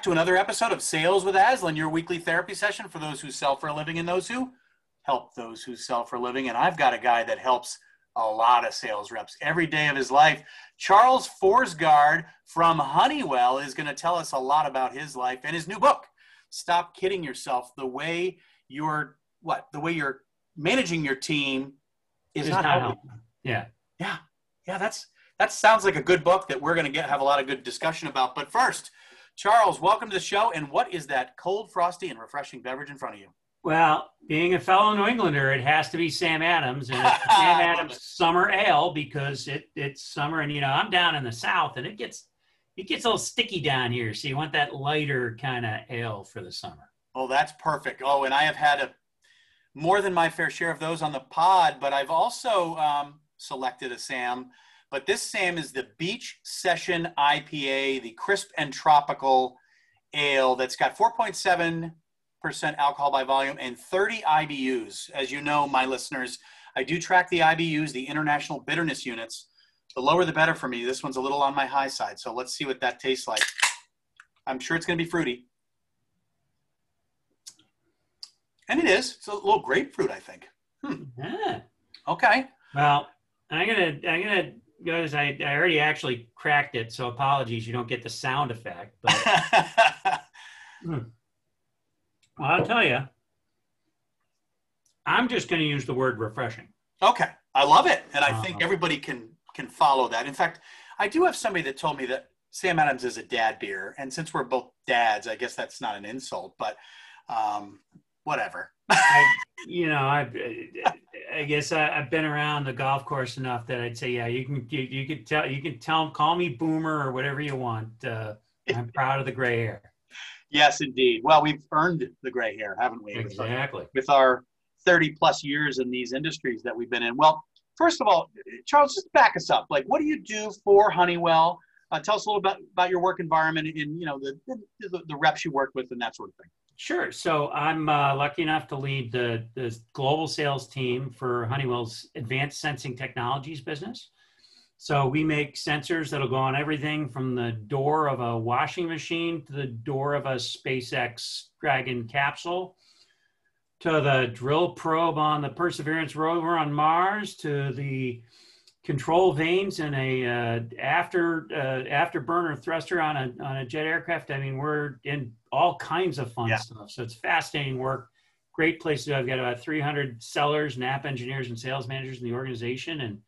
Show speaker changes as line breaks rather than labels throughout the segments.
back to another episode of Sales with Aslan, your weekly therapy session for those who sell for a living and those who help those who sell for a living. And I've got a guy that helps a lot of sales reps every day of his life. Charles Forsgaard from Honeywell is going to tell us a lot about his life and his new book, Stop Kidding Yourself. The way you're what? The way you're managing your team is not, not helping.
Yeah.
Yeah. Yeah, that's that sounds like a good book that we're going to get have a lot of good discussion about. But first, Charles, welcome to the show. And what is that cold, frosty, and refreshing beverage in front of you?
Well, being a fellow New Englander, it has to be Sam Adams and Sam Adams Summer Ale because it it's summer, and you know I'm down in the South, and it gets it gets a little sticky down here, so you want that lighter kind of ale for the summer.
Oh, that's perfect. Oh, and I have had a more than my fair share of those on the pod, but I've also um, selected a Sam but this, Sam, is the Beach Session IPA, the crisp and tropical ale that's got 4.7% alcohol by volume and 30 IBUs. As you know, my listeners, I do track the IBUs, the international bitterness units. The lower the better for me. This one's a little on my high side. So let's see what that tastes like. I'm sure it's going to be fruity. And it is. It's a little grapefruit, I think. Hmm.
Yeah.
Okay.
Well, I'm gonna I'm gonna Guys, I, I already actually cracked it, so apologies. You don't get the sound effect. But hmm. well, I'll tell you, I'm just going to use the word refreshing.
Okay, I love it, and I uh, think everybody can can follow that. In fact, I do have somebody that told me that Sam Adams is a dad beer, and since we're both dads, I guess that's not an insult, but um, whatever.
I, you know, I, I guess I, have been around the golf course enough that I'd say, yeah, you can, you, you can tell, you can tell, call me boomer or whatever you want. Uh, I'm proud of the gray hair.
Yes, indeed. Well, we've earned the gray hair, haven't we?
Exactly.
With our, 30 plus years in these industries that we've been in. Well, first of all, Charles, just back us up. Like, what do you do for Honeywell? Uh, tell us a little bit about your work environment and, you know, the, the, the reps you work with and that sort of thing.
Sure. So I'm uh, lucky enough to lead the, the global sales team for Honeywell's advanced sensing technologies business. So we make sensors that'll go on everything from the door of a washing machine to the door of a SpaceX Dragon capsule to the drill probe on the Perseverance rover on Mars to the control vanes in a uh, after uh, afterburner thruster on a on a jet aircraft. I mean, we're in all kinds of fun yeah. stuff. So it's fascinating work. Great place to do. I've got about 300 sellers, NAP engineers, and sales managers in the organization, and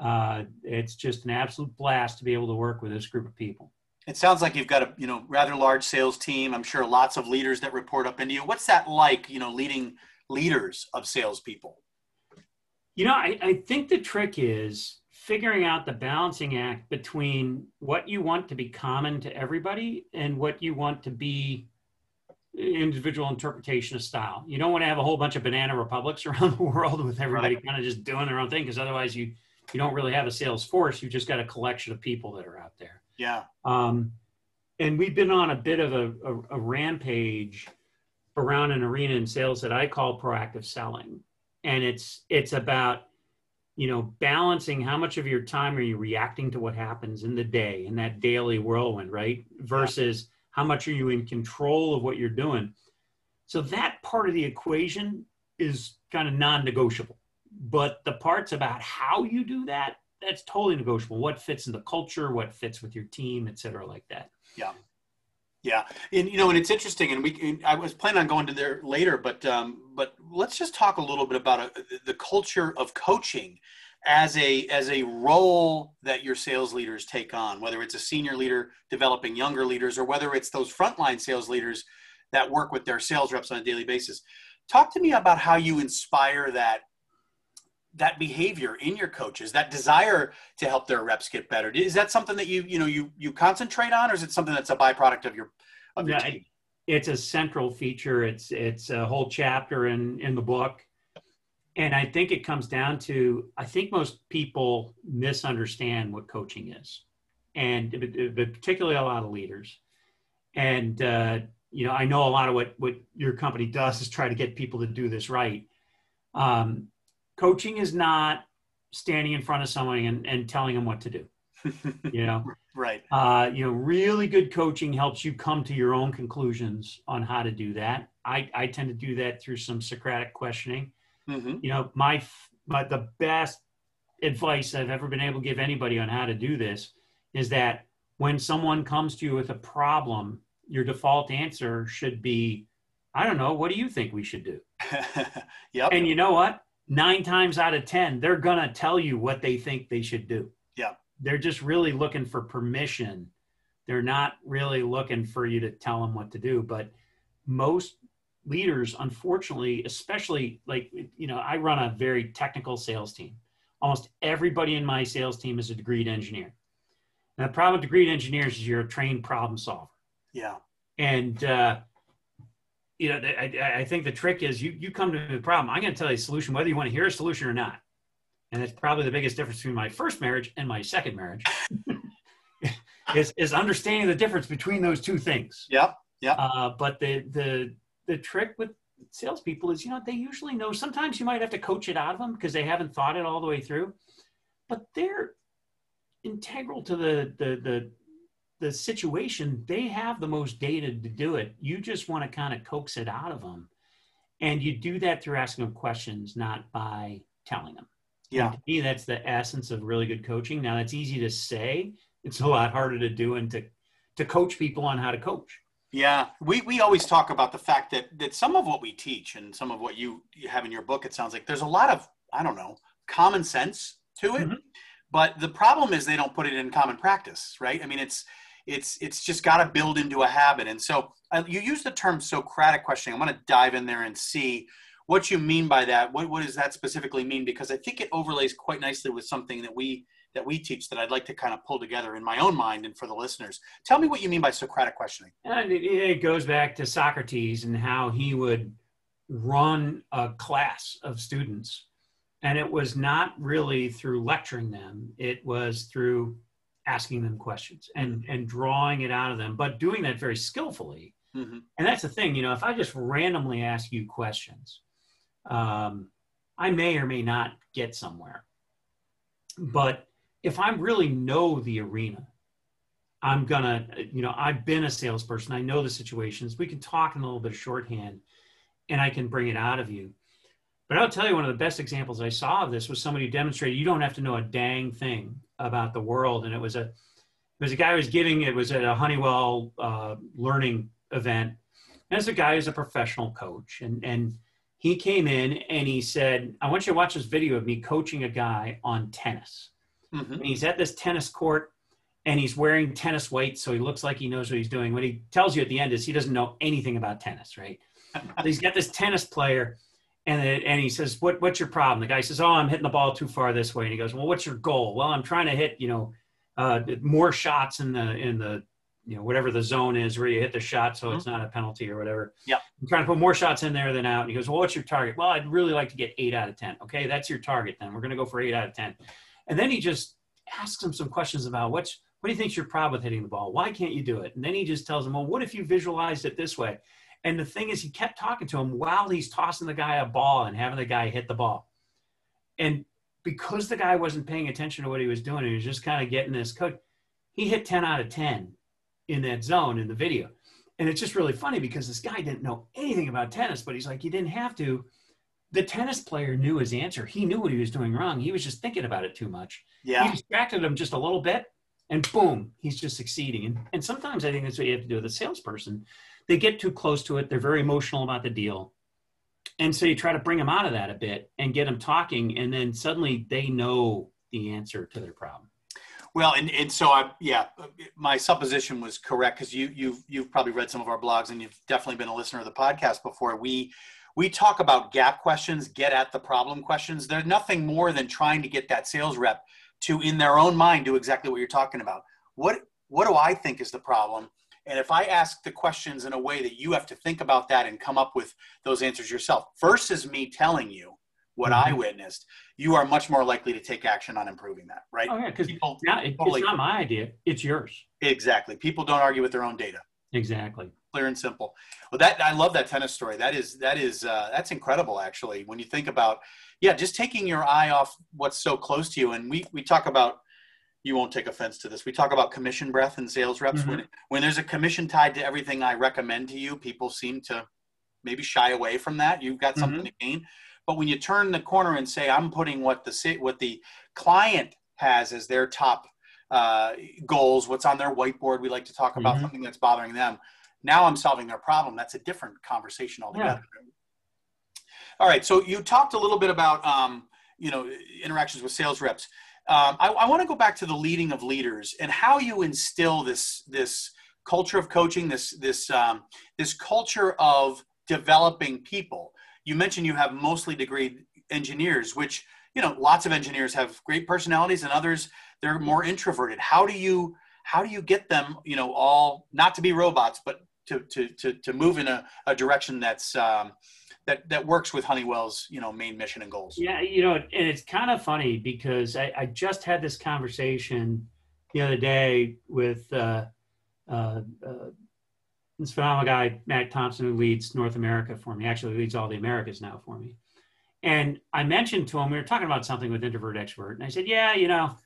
uh, it's just an absolute blast to be able to work with this group of people.
It sounds like you've got a you know rather large sales team. I'm sure lots of leaders that report up into you. What's that like? You know, leading leaders of salespeople.
You know, I, I think the trick is figuring out the balancing act between what you want to be common to everybody and what you want to be individual interpretation of style. You don't want to have a whole bunch of banana republics around the world with everybody kind of just doing their own thing because otherwise you you don't really have a sales force. You've just got a collection of people that are out there.
Yeah.
Um, and we've been on a bit of a, a, a rampage around an arena in sales that I call proactive selling and it's it's about you know balancing how much of your time are you reacting to what happens in the day in that daily whirlwind right? Versus how much are you in control of what you're doing. So that part of the equation is kind of non-negotiable. But the parts about how you do that that's totally negotiable. What fits in the culture what fits with your team et cetera like that.
Yeah yeah, and you know, and it's interesting, and we. And I was planning on going to there later, but um, but let's just talk a little bit about uh, the culture of coaching as a as a role that your sales leaders take on, whether it's a senior leader developing younger leaders, or whether it's those frontline sales leaders that work with their sales reps on a daily basis. Talk to me about how you inspire that that behavior in your coaches, that desire to help their reps get better? Is that something that you you know you you concentrate on, or is it something that's a byproduct of your of your yeah, team?
It's a central feature. It's it's a whole chapter in in the book, and I think it comes down to I think most people misunderstand what coaching is, and but particularly a lot of leaders, and uh, you know I know a lot of what what your company does is try to get people to do this right. Um, coaching is not standing in front of someone and, and telling them what to do. You know,
right.
Uh, you know, really good coaching helps you come to your own conclusions on how to do that. I, I tend to do that through some Socratic questioning. Mm-hmm. You know, my, my the best advice I've ever been able to give anybody on how to do this is that when someone comes to you with a problem, your default answer should be, I don't know, what do you think we should do?
yep.
And you know what? Nine times out of 10, they're going to tell you what they think they should do.
Yeah.
They're just really looking for permission. They're not really looking for you to tell them what to do. But most leaders, unfortunately, especially like, you know, I run a very technical sales team. Almost everybody in my sales team is a degreed engineer. And the problem with degreed engineers is you're a trained problem solver.
Yeah.
And, uh, you know, I, I think the trick is you, you come to the problem. I'm going to tell you a solution, whether you want to hear a solution or not. And it's probably the biggest difference between my first marriage and my second marriage is, is understanding the difference between those two things.
Yeah. Yeah.
Uh, but the, the, the trick with salespeople is, you know, they usually know, sometimes you might have to coach it out of them because they haven't thought it all the way through, but they're integral to the, the, the, the situation, they have the most data to do it. You just want to kind of coax it out of them. And you do that through asking them questions, not by telling them.
Yeah. And
to me, that's the essence of really good coaching. Now, that's easy to say. It's a lot harder to do and to, to coach people on how to coach.
Yeah, we, we always talk about the fact that that some of what we teach and some of what you, you have in your book, it sounds like there's a lot of I don't know common sense to it, mm-hmm. but the problem is they don't put it in common practice, right? I mean, it's it's it's just got to build into a habit. And so uh, you use the term Socratic questioning. I'm going to dive in there and see what you mean by that. What what does that specifically mean? Because I think it overlays quite nicely with something that we that we teach that I'd like to kind of pull together in my own mind and for the listeners. Tell me what you mean by Socratic questioning.
And it, goes back to Socrates and how he would run a class of students. And it was not really through lecturing them, it was through asking them questions and and drawing it out of them but doing that very skillfully mm-hmm. and that's the thing you know if i just randomly ask you questions um, i may or may not get somewhere but if i really know the arena i'm gonna you know i've been a salesperson i know the situations we can talk in a little bit of shorthand and i can bring it out of you but I'll tell you, one of the best examples I saw of this was somebody who demonstrated you don't have to know a dang thing about the world. And it was a, it was a guy who was giving, it was at a Honeywell uh, learning event. And it's a guy who's a professional coach. And, and he came in and he said, I want you to watch this video of me coaching a guy on tennis. Mm-hmm. And he's at this tennis court and he's wearing tennis weights. So he looks like he knows what he's doing. What he tells you at the end is he doesn't know anything about tennis, right? he's got this tennis player and it, and he says, "What what's your problem?" The guy says, "Oh, I'm hitting the ball too far this way." And he goes, "Well, what's your goal?" Well, I'm trying to hit you know uh, more shots in the in the you know whatever the zone is where you hit the shot, so mm-hmm. it's not a penalty or whatever.
Yeah,
I'm trying to put more shots in there than out. And he goes, "Well, what's your target?" Well, I'd really like to get eight out of ten. Okay, that's your target. Then we're going to go for eight out of ten. And then he just asks him some questions about what's what do you think's your problem with hitting the ball? Why can't you do it? And then he just tells him, "Well, what if you visualized it this way?" And the thing is, he kept talking to him while he's tossing the guy a ball and having the guy hit the ball. And because the guy wasn't paying attention to what he was doing, he was just kind of getting this coach. He hit 10 out of 10 in that zone in the video. And it's just really funny because this guy didn't know anything about tennis, but he's like, you didn't have to. The tennis player knew his answer. He knew what he was doing wrong. He was just thinking about it too much.
Yeah.
He distracted him just a little bit, and boom, he's just succeeding. And, and sometimes I think that's what you have to do with a salesperson they get too close to it. They're very emotional about the deal. And so you try to bring them out of that a bit and get them talking, and then suddenly they know the answer to their problem.
Well, and, and so I yeah, my supposition was correct because you you've you've probably read some of our blogs and you've definitely been a listener of the podcast before. We we talk about gap questions, get at the problem questions. They're nothing more than trying to get that sales rep to, in their own mind, do exactly what you're talking about. What what do I think is the problem? And if I ask the questions in a way that you have to think about that and come up with those answers yourself, versus me telling you what mm-hmm. I witnessed, you are much more likely to take action on improving that, right?
Oh, yeah, because it, totally, it's not my idea, it's yours.
Exactly. People don't argue with their own data.
Exactly.
Clear and simple. Well, that I love that tennis story. That is that is uh, that's incredible, actually. When you think about, yeah, just taking your eye off what's so close to you, and we we talk about you won't take offense to this. We talk about commission breath and sales reps.
Mhm.
When when there's a commission tied to everything I recommend to you, people seem to maybe shy away from that. You've got something to gain. But when you turn the corner and say, I'm putting what the what the client has as their top uh, goals, what's on their whiteboard, we like to talk about
Mhm.
something that's bothering them. Now I'm solving their problem. That's a different conversation altogether. All right. So you talked a little bit about um, you know interactions with sales reps. Um, I, I want to go back to the leading of leaders and how you instill this this culture of coaching, this this um, this culture of developing people. You mentioned you have mostly degree engineers, which you know lots of engineers have great personalities, and others they're more introverted. How do you how do you get them you know all not to be robots, but to to to, to move in a, a direction that's um, that that works with Honeywell's you know main mission and goals?
Yeah, you know, and it's kind of funny because I, I just had this conversation the other day with uh, uh, uh, this phenomenal guy, Matt Thompson, who leads North America for me. Actually, leads all the Americas now for me. And I mentioned to him, we were talking about something with introvert extrovert, and I said, "Yeah, you know,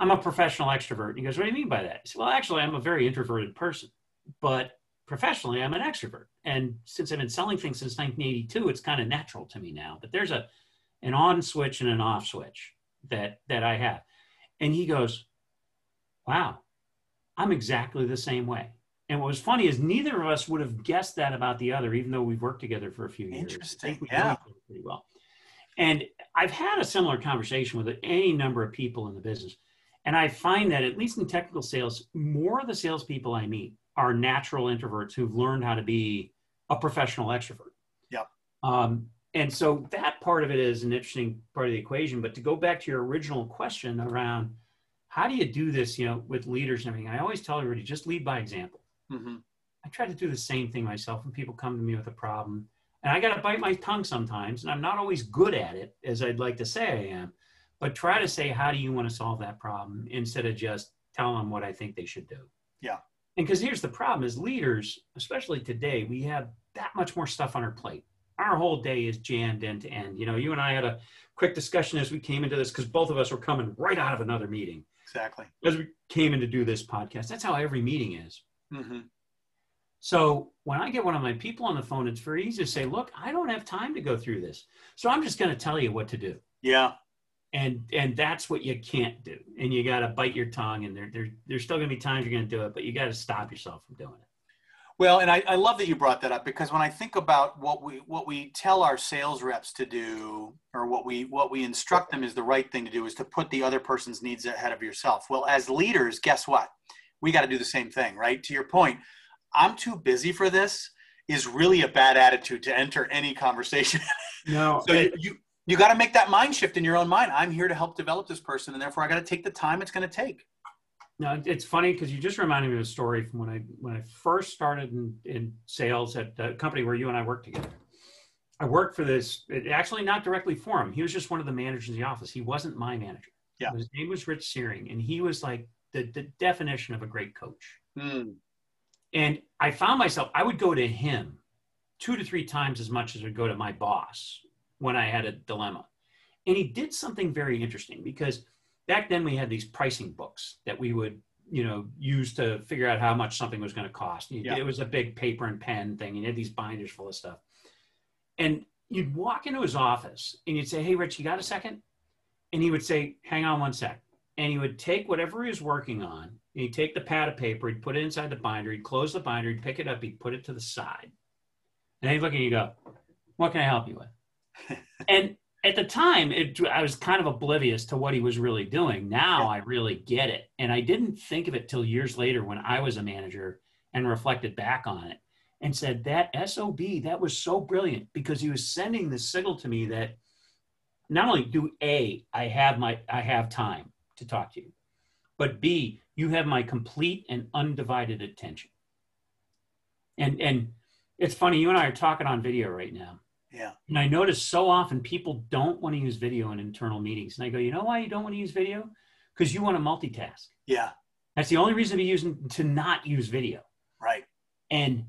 I'm a professional extrovert." And he goes, "What do you mean by that?" I said, "Well, actually, I'm a very introverted person, but professionally, I'm an extrovert. And since I've been selling things since 1982, it's kind of natural to me now. But there's a an on switch and an off switch that that I have." And he goes, "Wow, I'm exactly the same way." And what was funny is neither of us would have guessed that about the other, even though we've worked together for a few years.
Interesting,
we
yeah.
know each other pretty well. And I've had a similar conversation with any number of people in the business. And I find that, at least in technical sales, more of the salespeople I meet are natural introverts who've learned how to be a professional extrovert.
Yep.
Um, and so that part of it is an interesting part of the equation. But to go back to your original question around how do you do this, you know, with leaders and everything, I always tell everybody just lead by example.
Hmm
I try to do the same thing myself when people come to me with a problem. And I got to bite my tongue sometimes, and I'm not always good at it as I'd like to say I am. But try to say, how do you want to solve that problem instead of just telling them what I think they should do.
Yeah.
And because here's the problem: as leaders, especially today, we have that much more stuff on our plate. Our whole day is jammed end to end. You know, you and I had a quick discussion as we came into this because both of us were coming right out of another meeting
Exactly.
as we came in to do this podcast. That's how every meeting is.
Hmm
So when I get one of my people on the phone, it's very easy to say, look, I don't have time to go through this. So I'm just going to tell you what to do.
Yeah.
And and that's what you can't do. And you got to bite your tongue and there, there, there's still going to be times you're going to do it, but you got to stop yourself from doing it.
Well, and I, I love that you brought that up because when I think about what we what we tell our sales reps to do, or what we what we instruct them is the right thing to do, is to put the other person's needs ahead of yourself. Well, as leaders, guess what? We got to do the same thing, right? To your point, I'm too busy for this is really a bad attitude to enter any conversation.
No,
so you you, you got to make that mind shift in your own mind. I'm here to help develop this person, and therefore I got to take the time it's going to take.
No, it's funny because you just reminded me of a story from when I when I first started in, in sales at a company where you and I worked together. I worked for this, it- actually not directly for him. He was just one of the managers in the office. He wasn't my manager.
Yeah.
His name was Rich Searing, and he was like the, the definition of a great coach.
Hmm.
And I found myself, I would go to him two to three times as much as I would go to my boss when I had a dilemma. And he did something very interesting because back then we had these pricing books that we would, you know, use to figure out how much something was going to cost.
Yeah.
It was a big paper and pen thing. And you had these binders full of stuff. And you'd walk into his office and you'd say, Hey, Rich, you got a second? And he would say, Hang on one sec. And he would take whatever he was working on, and he'd take the pad of paper, he'd put it inside the binder, he'd close the binder, he'd pick it up, he'd put it to the side. And he'd look at you go, What can I help you with? and at the time, it, I was kind of oblivious to what he was really doing. Now I really get it. And I didn't think of it till years later when I was a manager and reflected back on it and said, That SOB, that was so brilliant because he was sending the signal to me that not only do A, I have my I have time to talk to you, but B, you have my complete and undivided attention. And and it's funny, you and I are talking on video right now.
Yeah.
And I notice so often people don't want to use video in internal meetings. And I go, you know why you don't want to use video? Because you want to multitask.
Yeah.
That's the only reason to be using to not use video.
Right.
And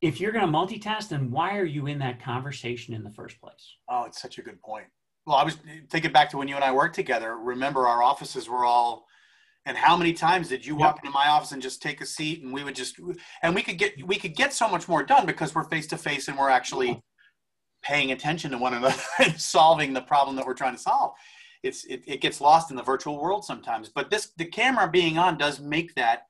if you're going to multitask, then why are you in that conversation in the first place?
Oh, it's such a good point. Well, I was thinking back to when you and I worked together. Remember, our offices were all and how many times did you walk into my office and just take a seat and we would just and we could get we could get so much more done because we're face to face and we're actually paying attention to one another and solving the problem that we're trying to solve. It's it, it gets lost in the virtual world sometimes but this the camera being on does make that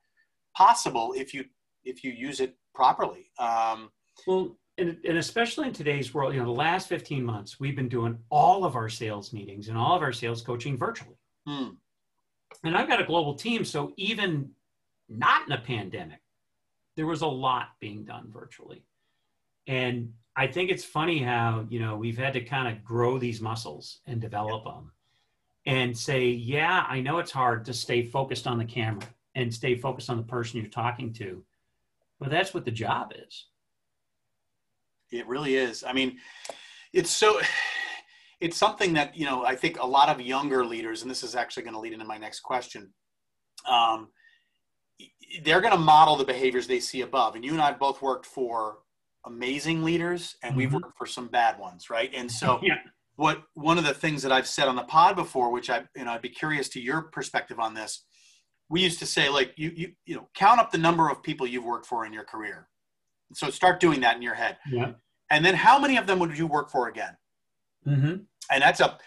possible if you if you use it properly. Um,
well and, and especially in today's world you know the last 15 months we've been doing all of our sales meetings and all of our sales coaching virtually. Hmm. and i've got a global team so even not in a pandemic there was a lot being done virtually. And i think it's funny how you know we've had to kind of grow these muscles and develop them and say yeah i know it's hard to stay focused on the camera and stay focused on the person you're talking to but that's what the job is
it really is. I mean, it's so it's something that you know I think a lot of younger leaders, and this is actually going to lead into my next question. Um, they're going to model the behaviors they see above, and you and I both worked for amazing leaders, and mm-hmm. we've worked for some bad ones, right? And so, yeah. what one of the things that I've said on the pod before, which I you know I'd be curious to your perspective on this. We used to say like you you you know count up the number of people you've worked for in your career so start doing that in your head.
Yeah.
And then how many of them would you work for again?
Mm-hmm.
And that's a,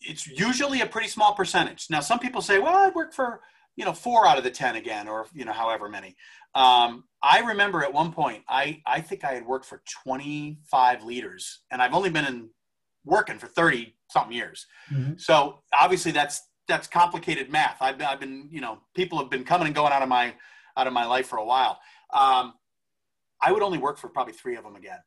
it's usually a pretty small percentage. Now, some people say, well, I'd work for, you know, four out of the 10 again, or, you know, however many. Um, I remember at one point, I, I think I had worked for 25 leaders and I've only been in working for 30 something years. Mm-hmm. So obviously that's, that's complicated math. I've, I've been, you know, people have been coming and going out of my, out of my life for a while. Um, I would only work for probably three of them again.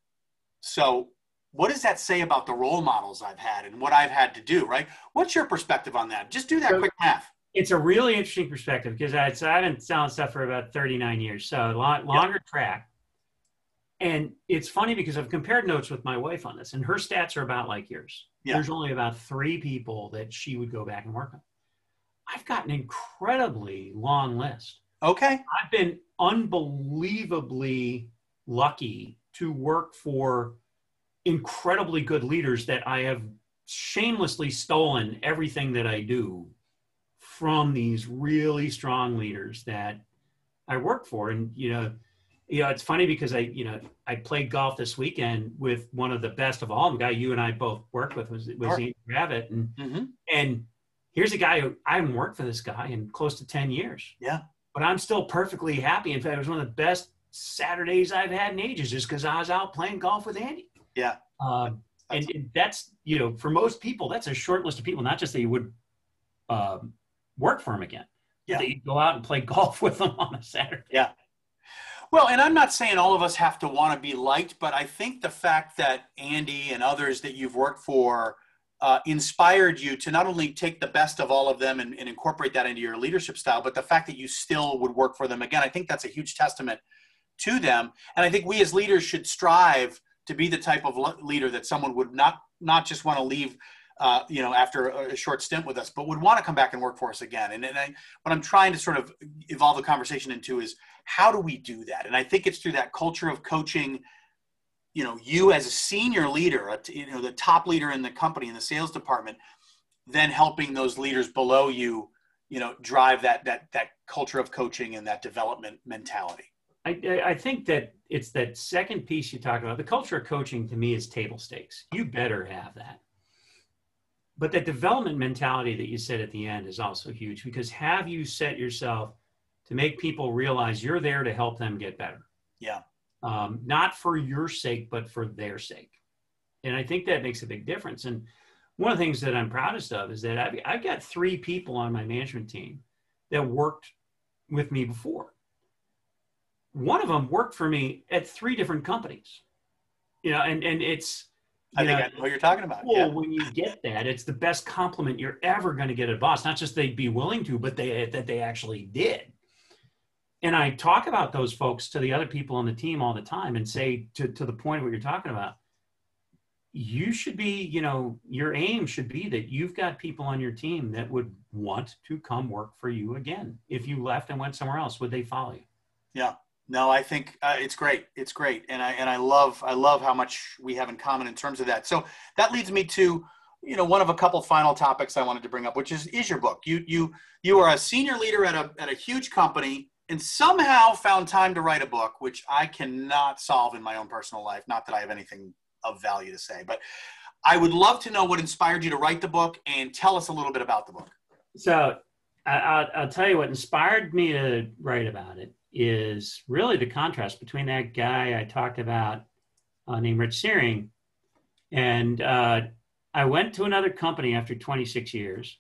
So, what does that say about the role models I've had and what I've had to do, right? What's your perspective on that? Just do that so, quick math.
It's a really interesting perspective because I, so I've been selling stuff for about 39 years, so long, longer yep. track. And it's funny because I've compared notes with my wife on this, and her stats are about like yours. Yep. There's only about three people that she would go back and work on. I've got an incredibly long list.
Okay.
I've been unbelievably lucky to work for incredibly good leaders that I have shamelessly stolen everything that I do from these really strong leaders that I work for. And, you know, you know, it's funny because I, you know, I played golf this weekend with one of the best of all. The guy you and I both worked with was was Andy Gravett, and mm-hmm. and here's a guy who I haven't worked for this guy in close to ten years.
Yeah,
but I'm still perfectly happy. In fact, it was one of the best Saturdays I've had in ages just because I was out playing golf with Andy.
Yeah.
Um, and, and, that's, you know, for most people, that's a short list of people, not just that you would um, work for them again. Yeah. That you go out and play golf with them on a Saturday.
Yeah. Well, and I'm not saying all of us have to want to be liked, but I think the fact that Andy and others that you've worked for uh, inspired you to not only take the best of all of them and, and, incorporate that into your leadership style, but the fact that you still would work for them again, I think that's a huge testament to them. And I think we as leaders should strive to be the type of leader that someone would not not just want to leave uh, you know, after a short stint with us, but would want to come back and work for us again. And, and I, what I'm trying to sort of evolve the conversation into is how do we do that? And I think it's through that culture of coaching. You know, you as a senior leader, you know, the top leader in the company in the sales department, then helping those leaders below you, you know, drive that that that culture of coaching and that development mentality.
I, I think that it's that second piece you talk about. The culture of coaching to me is table stakes. You better have that. But that development mentality that you said at the end is also huge because have you set yourself to make people realize you're there to help them get better?
Yeah.
Um, not for your sake, but for their sake. And I think that makes a big difference. And one of the things that I'm proudest of is that I've, I've got three people on my management team that worked with me before one of them worked for me at three different companies. You know, and and it's
I think know, I know what you're talking about.
Well, yeah. when you get that, it's the best compliment you're ever going to get at a boss. Not just they'd be willing to, but they that they actually did. And I talk about those folks to the other people on the team all the time and say to, to the point of what you're talking about, you should be, you know, your aim should be that you've got people on your team that would want to come work for you again. If you left and went somewhere else, would they follow you?
Yeah. No, I think uh, it's great. It's great, and I and I love I love how much we have in common in terms of that. So that leads me to you know one of a couple final topics I wanted to bring up, which is is your book. You you you are a senior leader at a at a huge company and somehow found time to write a book, which I cannot solve in my own personal life. Not that I have anything of value to say, but I would love to know what inspired you to write the book and tell us a little bit about the book.
So I will tell you what inspired me to write about it is really the contrast between that guy I talked about uh, named Rich Searing. And uh, I went to another company after 26 years.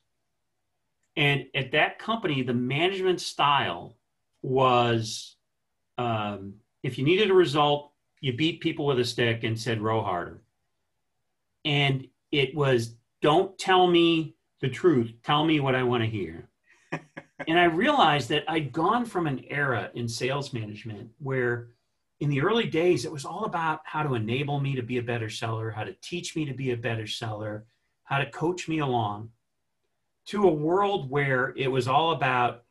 And at that company, the management style was um, if you needed a result, you beat people with a stick and said, row harder. And it was, don't tell me the truth, tell me what I want to hear. and I realized that I'd gone from an era in sales management where in the early days, it was all about how to enable me to be a better seller, how to teach me to be a better seller, how to coach me along to a world where it was all about,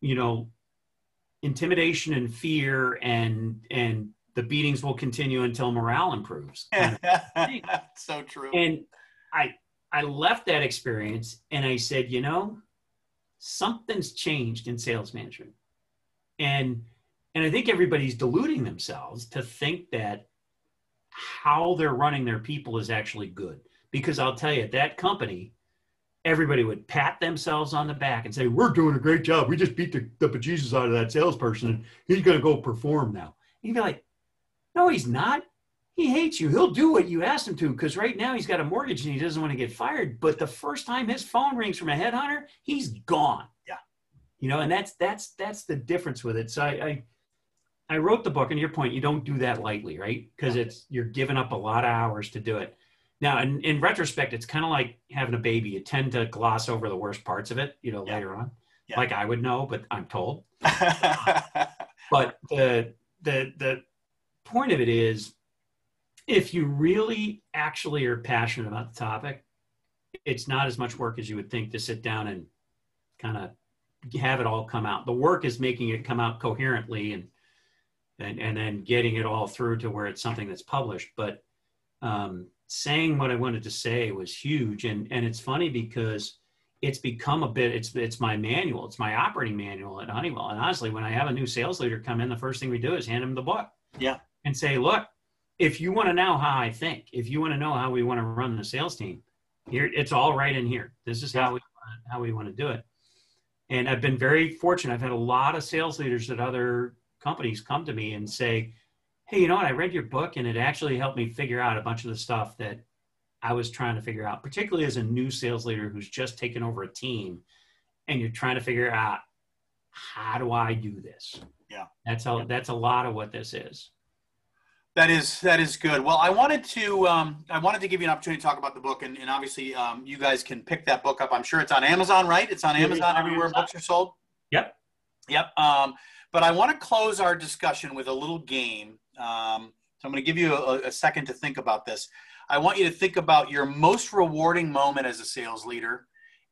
you know, intimidation and fear and, and the beatings will continue until morale improves.
Kind of so true.
And I, I left that experience and I said, you know, something's changed in sales management. And and I think everybody's deluding themselves to think that how they're running their people is actually good. Because I'll tell you, that company, everybody would pat themselves on the back and say, We're doing a great job. We just beat the, the bejesus out of that salesperson and he's going to go perform now. And you'd be like, No, he's not. He hates you. He'll do what you asked him to because right now he's got a mortgage and he doesn't want to get fired. But the first time his phone rings from a headhunter, he's gone.
Yeah.
You know, and that's that's that's the difference with it. So I, I I wrote the book, and your point, you don't do that lightly, right? Because yeah. it's you're giving up a lot of hours to do it. Now, in, in retrospect, it's kind of like having a baby. You tend to gloss over the worst parts of it, you know, yeah. later on. Yeah. Like I would know, but I'm told. but the the the point of it is, if you really actually are passionate about the topic, it's not as much work as you would think to sit down and kind of have it all come out. The work is making it come out coherently and and, and then getting it all through to where it's something that's published. But um, saying what I wanted to say was huge. And, and it's funny because it's become a bit, it's, it's my manual, it's my operating manual at Honeywell. And honestly, when I have a new sales leader come in, the first thing we do is hand them the book.
Yeah.
And say, look, if you want to know how I think, if you want to know how we want to run the sales team, here it's all right in here. This is how we how we want to do it. And I've been very fortunate. I've had a lot of sales leaders at other companies come to me and say, Hey, you know what? I read your book and it actually helped me figure out a bunch of the stuff that I was trying to figure out, particularly as a new sales leader who's just taken over a team and you're trying to figure out how do I do this?
Yeah.
That's a, that's a lot of what this is.
That is that is good. Well, I wanted to um, I wanted to give you an opportunity to talk about the book, and, and obviously um, you guys can pick that book up. I'm sure it's on Amazon, right? It's on Amazon everywhere Amazon. books are sold.
Yep.
Yep. Um, but I want to close our discussion with a little game. Um, so I'm going to give you a, a, second to think about this. I want you to think about your most rewarding moment as a sales leader.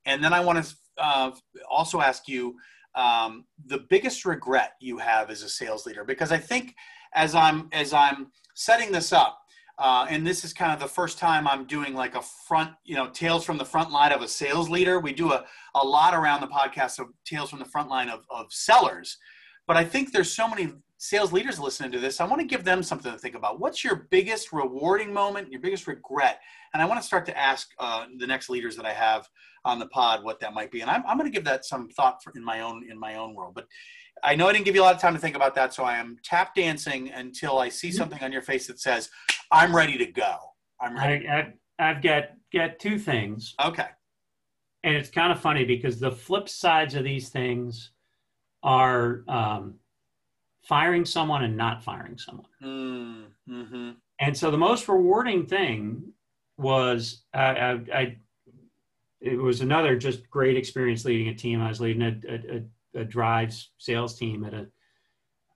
And then I want to uh, also ask you um, the biggest regret you have as a sales leader, because I think as I'm as I'm setting this up, uh, and this is kind of the first time I'm doing like a front, you know, tales from the front line of a sales leader. We do a, a lot around the podcast of tales from the front line of, of sellers. But I think there's so many sales leaders listening to this. I want to give them something to think about. What's your biggest rewarding moment, your biggest regret? And I want to start to ask uh, the next leaders that I have on the pod what that might be. And I'm, I'm going to give that some thought for, in my own in my own world. But I know I didn't give you a lot of time to think about that, so I am tap dancing until I see mm-hmm. something on your face that says, "I'm ready to go." I'm ready.
I, I, I've got got two things.
Okay.
And it's kind of funny because the flip sides of these things are um, firing someone and not firing someone.
Mm, mm-hmm.
And so the most rewarding thing was I, I, I, it was another just great experience leading a team. I was leading a, a, a drives sales team at a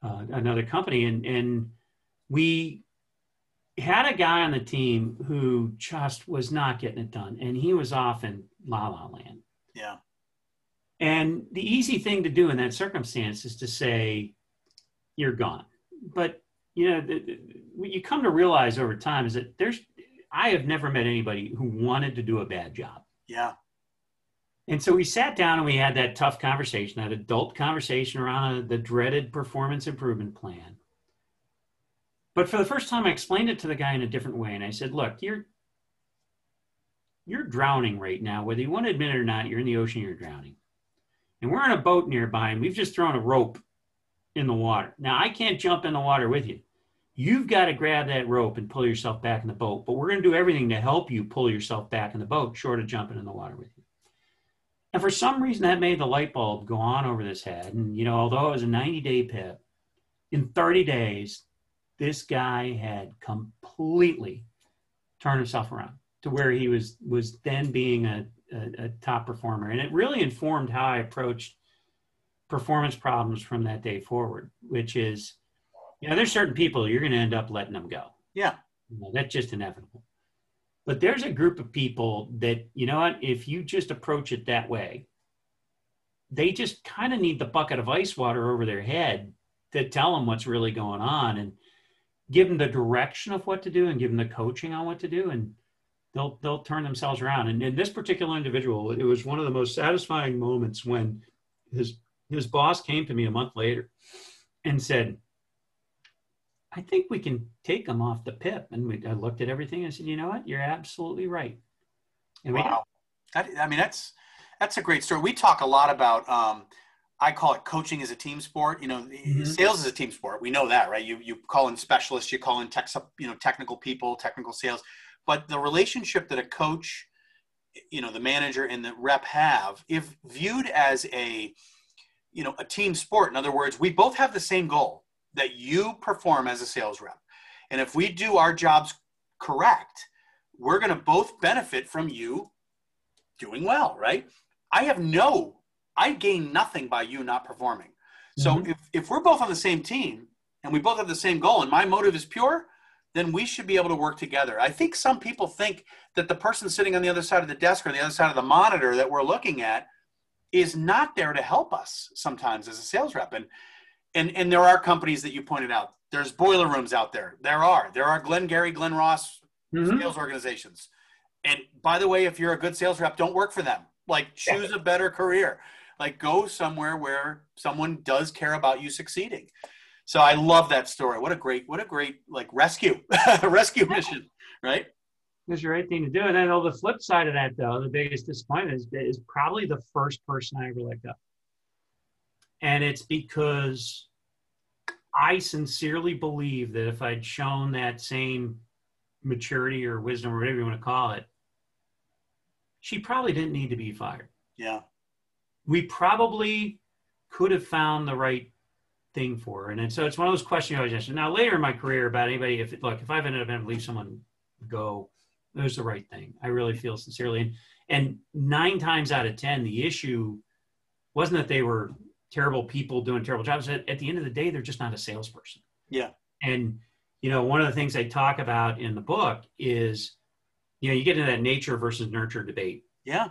uh, another company, and and we had a guy on the team who just was not getting it done, and he was off in la la land.
Yeah.
And the easy thing to do in that circumstance is to say, you're gone. But, you know, the, the, what you come to realize over time is that there's, I have never met anybody who wanted to do a bad job.
Yeah.
And so we sat down and we had that tough conversation, that adult conversation around the dreaded performance improvement plan. But for the first time, I explained it to the guy in a different way. And I said, look, you're, you're drowning right now. Whether you want to admit it or not, you're in the ocean, you're drowning. And we're in a boat nearby and we've just thrown a rope in the water. Now, I can't jump in the water with you. You've got to grab that rope and pull yourself back in the boat. But we're going to do everything to help you pull yourself back in the boat, short of jumping in the water with you. And for some reason, that made the light bulb go on over this head. And, you know, although it was a 90 day PIP, in 30 days, this guy had completely turned himself around to where he was was then being a, a, a top performer. And it really informed how I approached performance problems from that day forward, which is, you know, there's certain people you're going to end up letting them go.
Yeah.
You know, that's just inevitable. But there's a group of people that, you know what, if you just approach it that way, they just kind of need the bucket of ice water over their head to tell them what's really going on and give them the direction of what to do and give them the coaching on what to do. And they'll, they'll turn themselves around. And in this particular individual, it was one of the most satisfying moments when his, his boss came to me a month later and said, I think we can take him off the PIP. And we, I looked at everything and said, you know what? You're absolutely right.
And wow. That, I mean, that's, that's a great story. We talk a lot about, um, I call it coaching as a team sport. You know, mm-hmm. sales is a team sport. We know that, right? You, you call in specialists, you call in tech, you know, technical people, technical sales, but the relationship that a coach, you know, the manager and the rep have, if viewed as a, you know, a team sport, in other words, we both have the same goal that you perform as a sales rep. And if we do our jobs correct, we're going to both benefit from you doing well, right? I have no, I gain nothing by you not performing. So mm-hmm. if, if we're both on the same team and we both have the same goal and my motive is pure, then we should be able to work together. I think some people think that the person sitting on the other side of the desk or on the other side of the monitor that we're looking at is not there to help us sometimes as a sales rep. And and and there are companies that you pointed out. There's boiler rooms out there. There are. There are Glengarry Glen Ross mm-hmm. sales organizations. And by the way, if you're a good sales rep, don't work for them. Like choose a better career. Like go somewhere where someone does care about you succeeding. So I love that story. What a great, what a great like rescue, rescue mission, right?
It's the right thing to do. And then on the flip side of that, though, the biggest disappointment is, is probably the first person I ever let go. And it's because I sincerely believe that if I'd shown that same maturity or wisdom or whatever you want to call it, she probably didn't need to be fired.
Yeah.
We probably could have found the right thing for her. And so it's one of those questions I always ask. Now, later in my career, about anybody, if look, if I've ended up having to leave someone go, it was the right thing. I really feel sincerely. And, and nine times out of 10, the issue wasn't that they were terrible people doing terrible jobs. At, at the end of the day, they're just not a salesperson.
Yeah.
And, you know, one of the things I talk about in the book is, you know, you get into that nature versus nurture debate.
Yeah.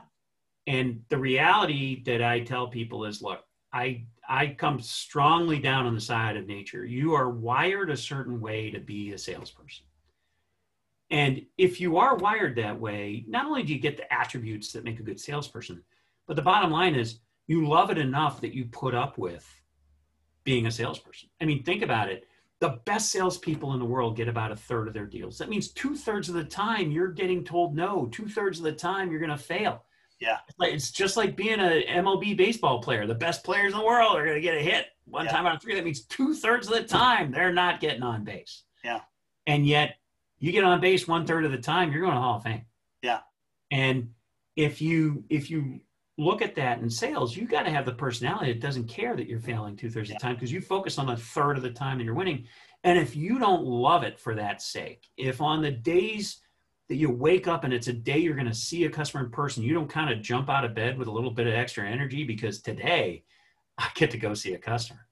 And the reality that I tell people is, look, I I come strongly down on the side of nature. You are wired a certain way to be a salesperson. And if you are wired that way, not only do you get the attributes that make a good salesperson, but the bottom line is you love it enough that you put up with being a salesperson. I mean, think about it. The best salespeople in the world get about a third of their deals. That means two thirds of the time you're getting told no. Two thirds of the time you're going to fail.
Yeah.
It's just like being a MLB baseball player. The best players in the world are going to get a hit one yeah. time out of three. That means two thirds of the time they're not getting on base.
Yeah.
And yet you get on base one third of the time, you're going to Hall of Fame.
Yeah.
And if you if you look at that in sales, you got to have the personality that doesn't care that you're failing two thirds yeah. of the time because you focus on a third of the time that you're winning. And if you don't love it for that sake, if on the days that you wake up and it's a day you're going to see a customer in person, you don't kind of jump out of bed with a little bit of extra energy because today I get to go see a customer,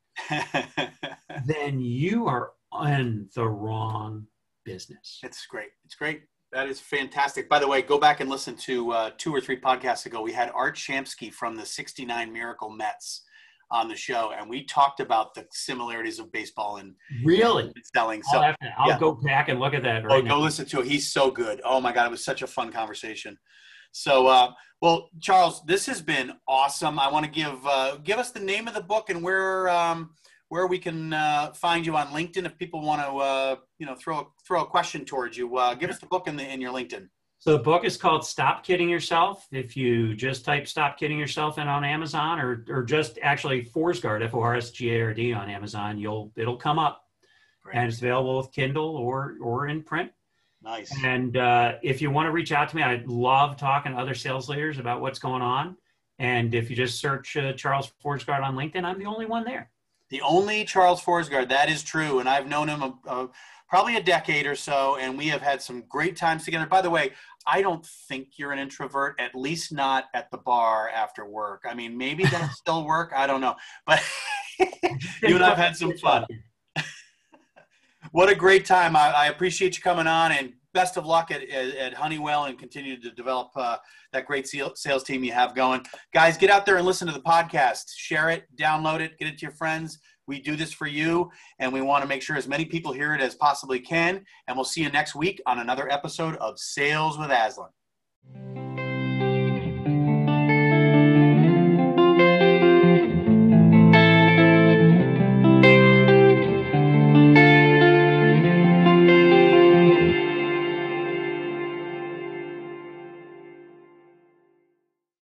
then you are in the wrong business.
It's great. It's great. That is fantastic. By the way, go back and listen to uh, two or three podcasts ago. We had Art Shamsky from the 69 Miracle Mets on the show, and we talked about the similarities of baseball and
really
selling. So
I'll, I'll yeah. go back and look at that. Right
oh, go listen to it. He's so good. Oh my god, it was such a fun conversation. So, uh, well, Charles, this has been awesome. I want to give uh, give us the name of the book and where um, where we can uh, find you on LinkedIn if people want to uh, you know throw throw a question towards you. Uh, give us the book in the in your LinkedIn.
So the book is called Stop Kidding Yourself. If you just type Stop Kidding Yourself in on Amazon or, or just actually Forsgard, F-O-R-S-G-A-R-D on Amazon, you'll, it'll come up Great. and it's available with Kindle or, or in print.
Nice.
And uh, if you want to reach out to me, I love talking to other sales leaders about what's going on. And if you just search uh, Charles Forsgard on LinkedIn, I'm the only one there.
The only Charles Forsgard. That is true. And I've known him a, a probably a decade or so, and we have had some great times together. By the way, I don't think you're an introvert, at least not at the bar after work. I mean, maybe that still work. I don't know, but you and I've had some fun. what a great time! I, I, appreciate you coming on, and best of luck at, at, at Honeywell, and continue to develop uh, that great sales team you have going. Guys, get out there and listen to the podcast. Share it, download it, get it to your friends we do this for you, and we want to make sure as many people hear it as possibly can. And we'll see you next week on another episode of Sales with Aslan.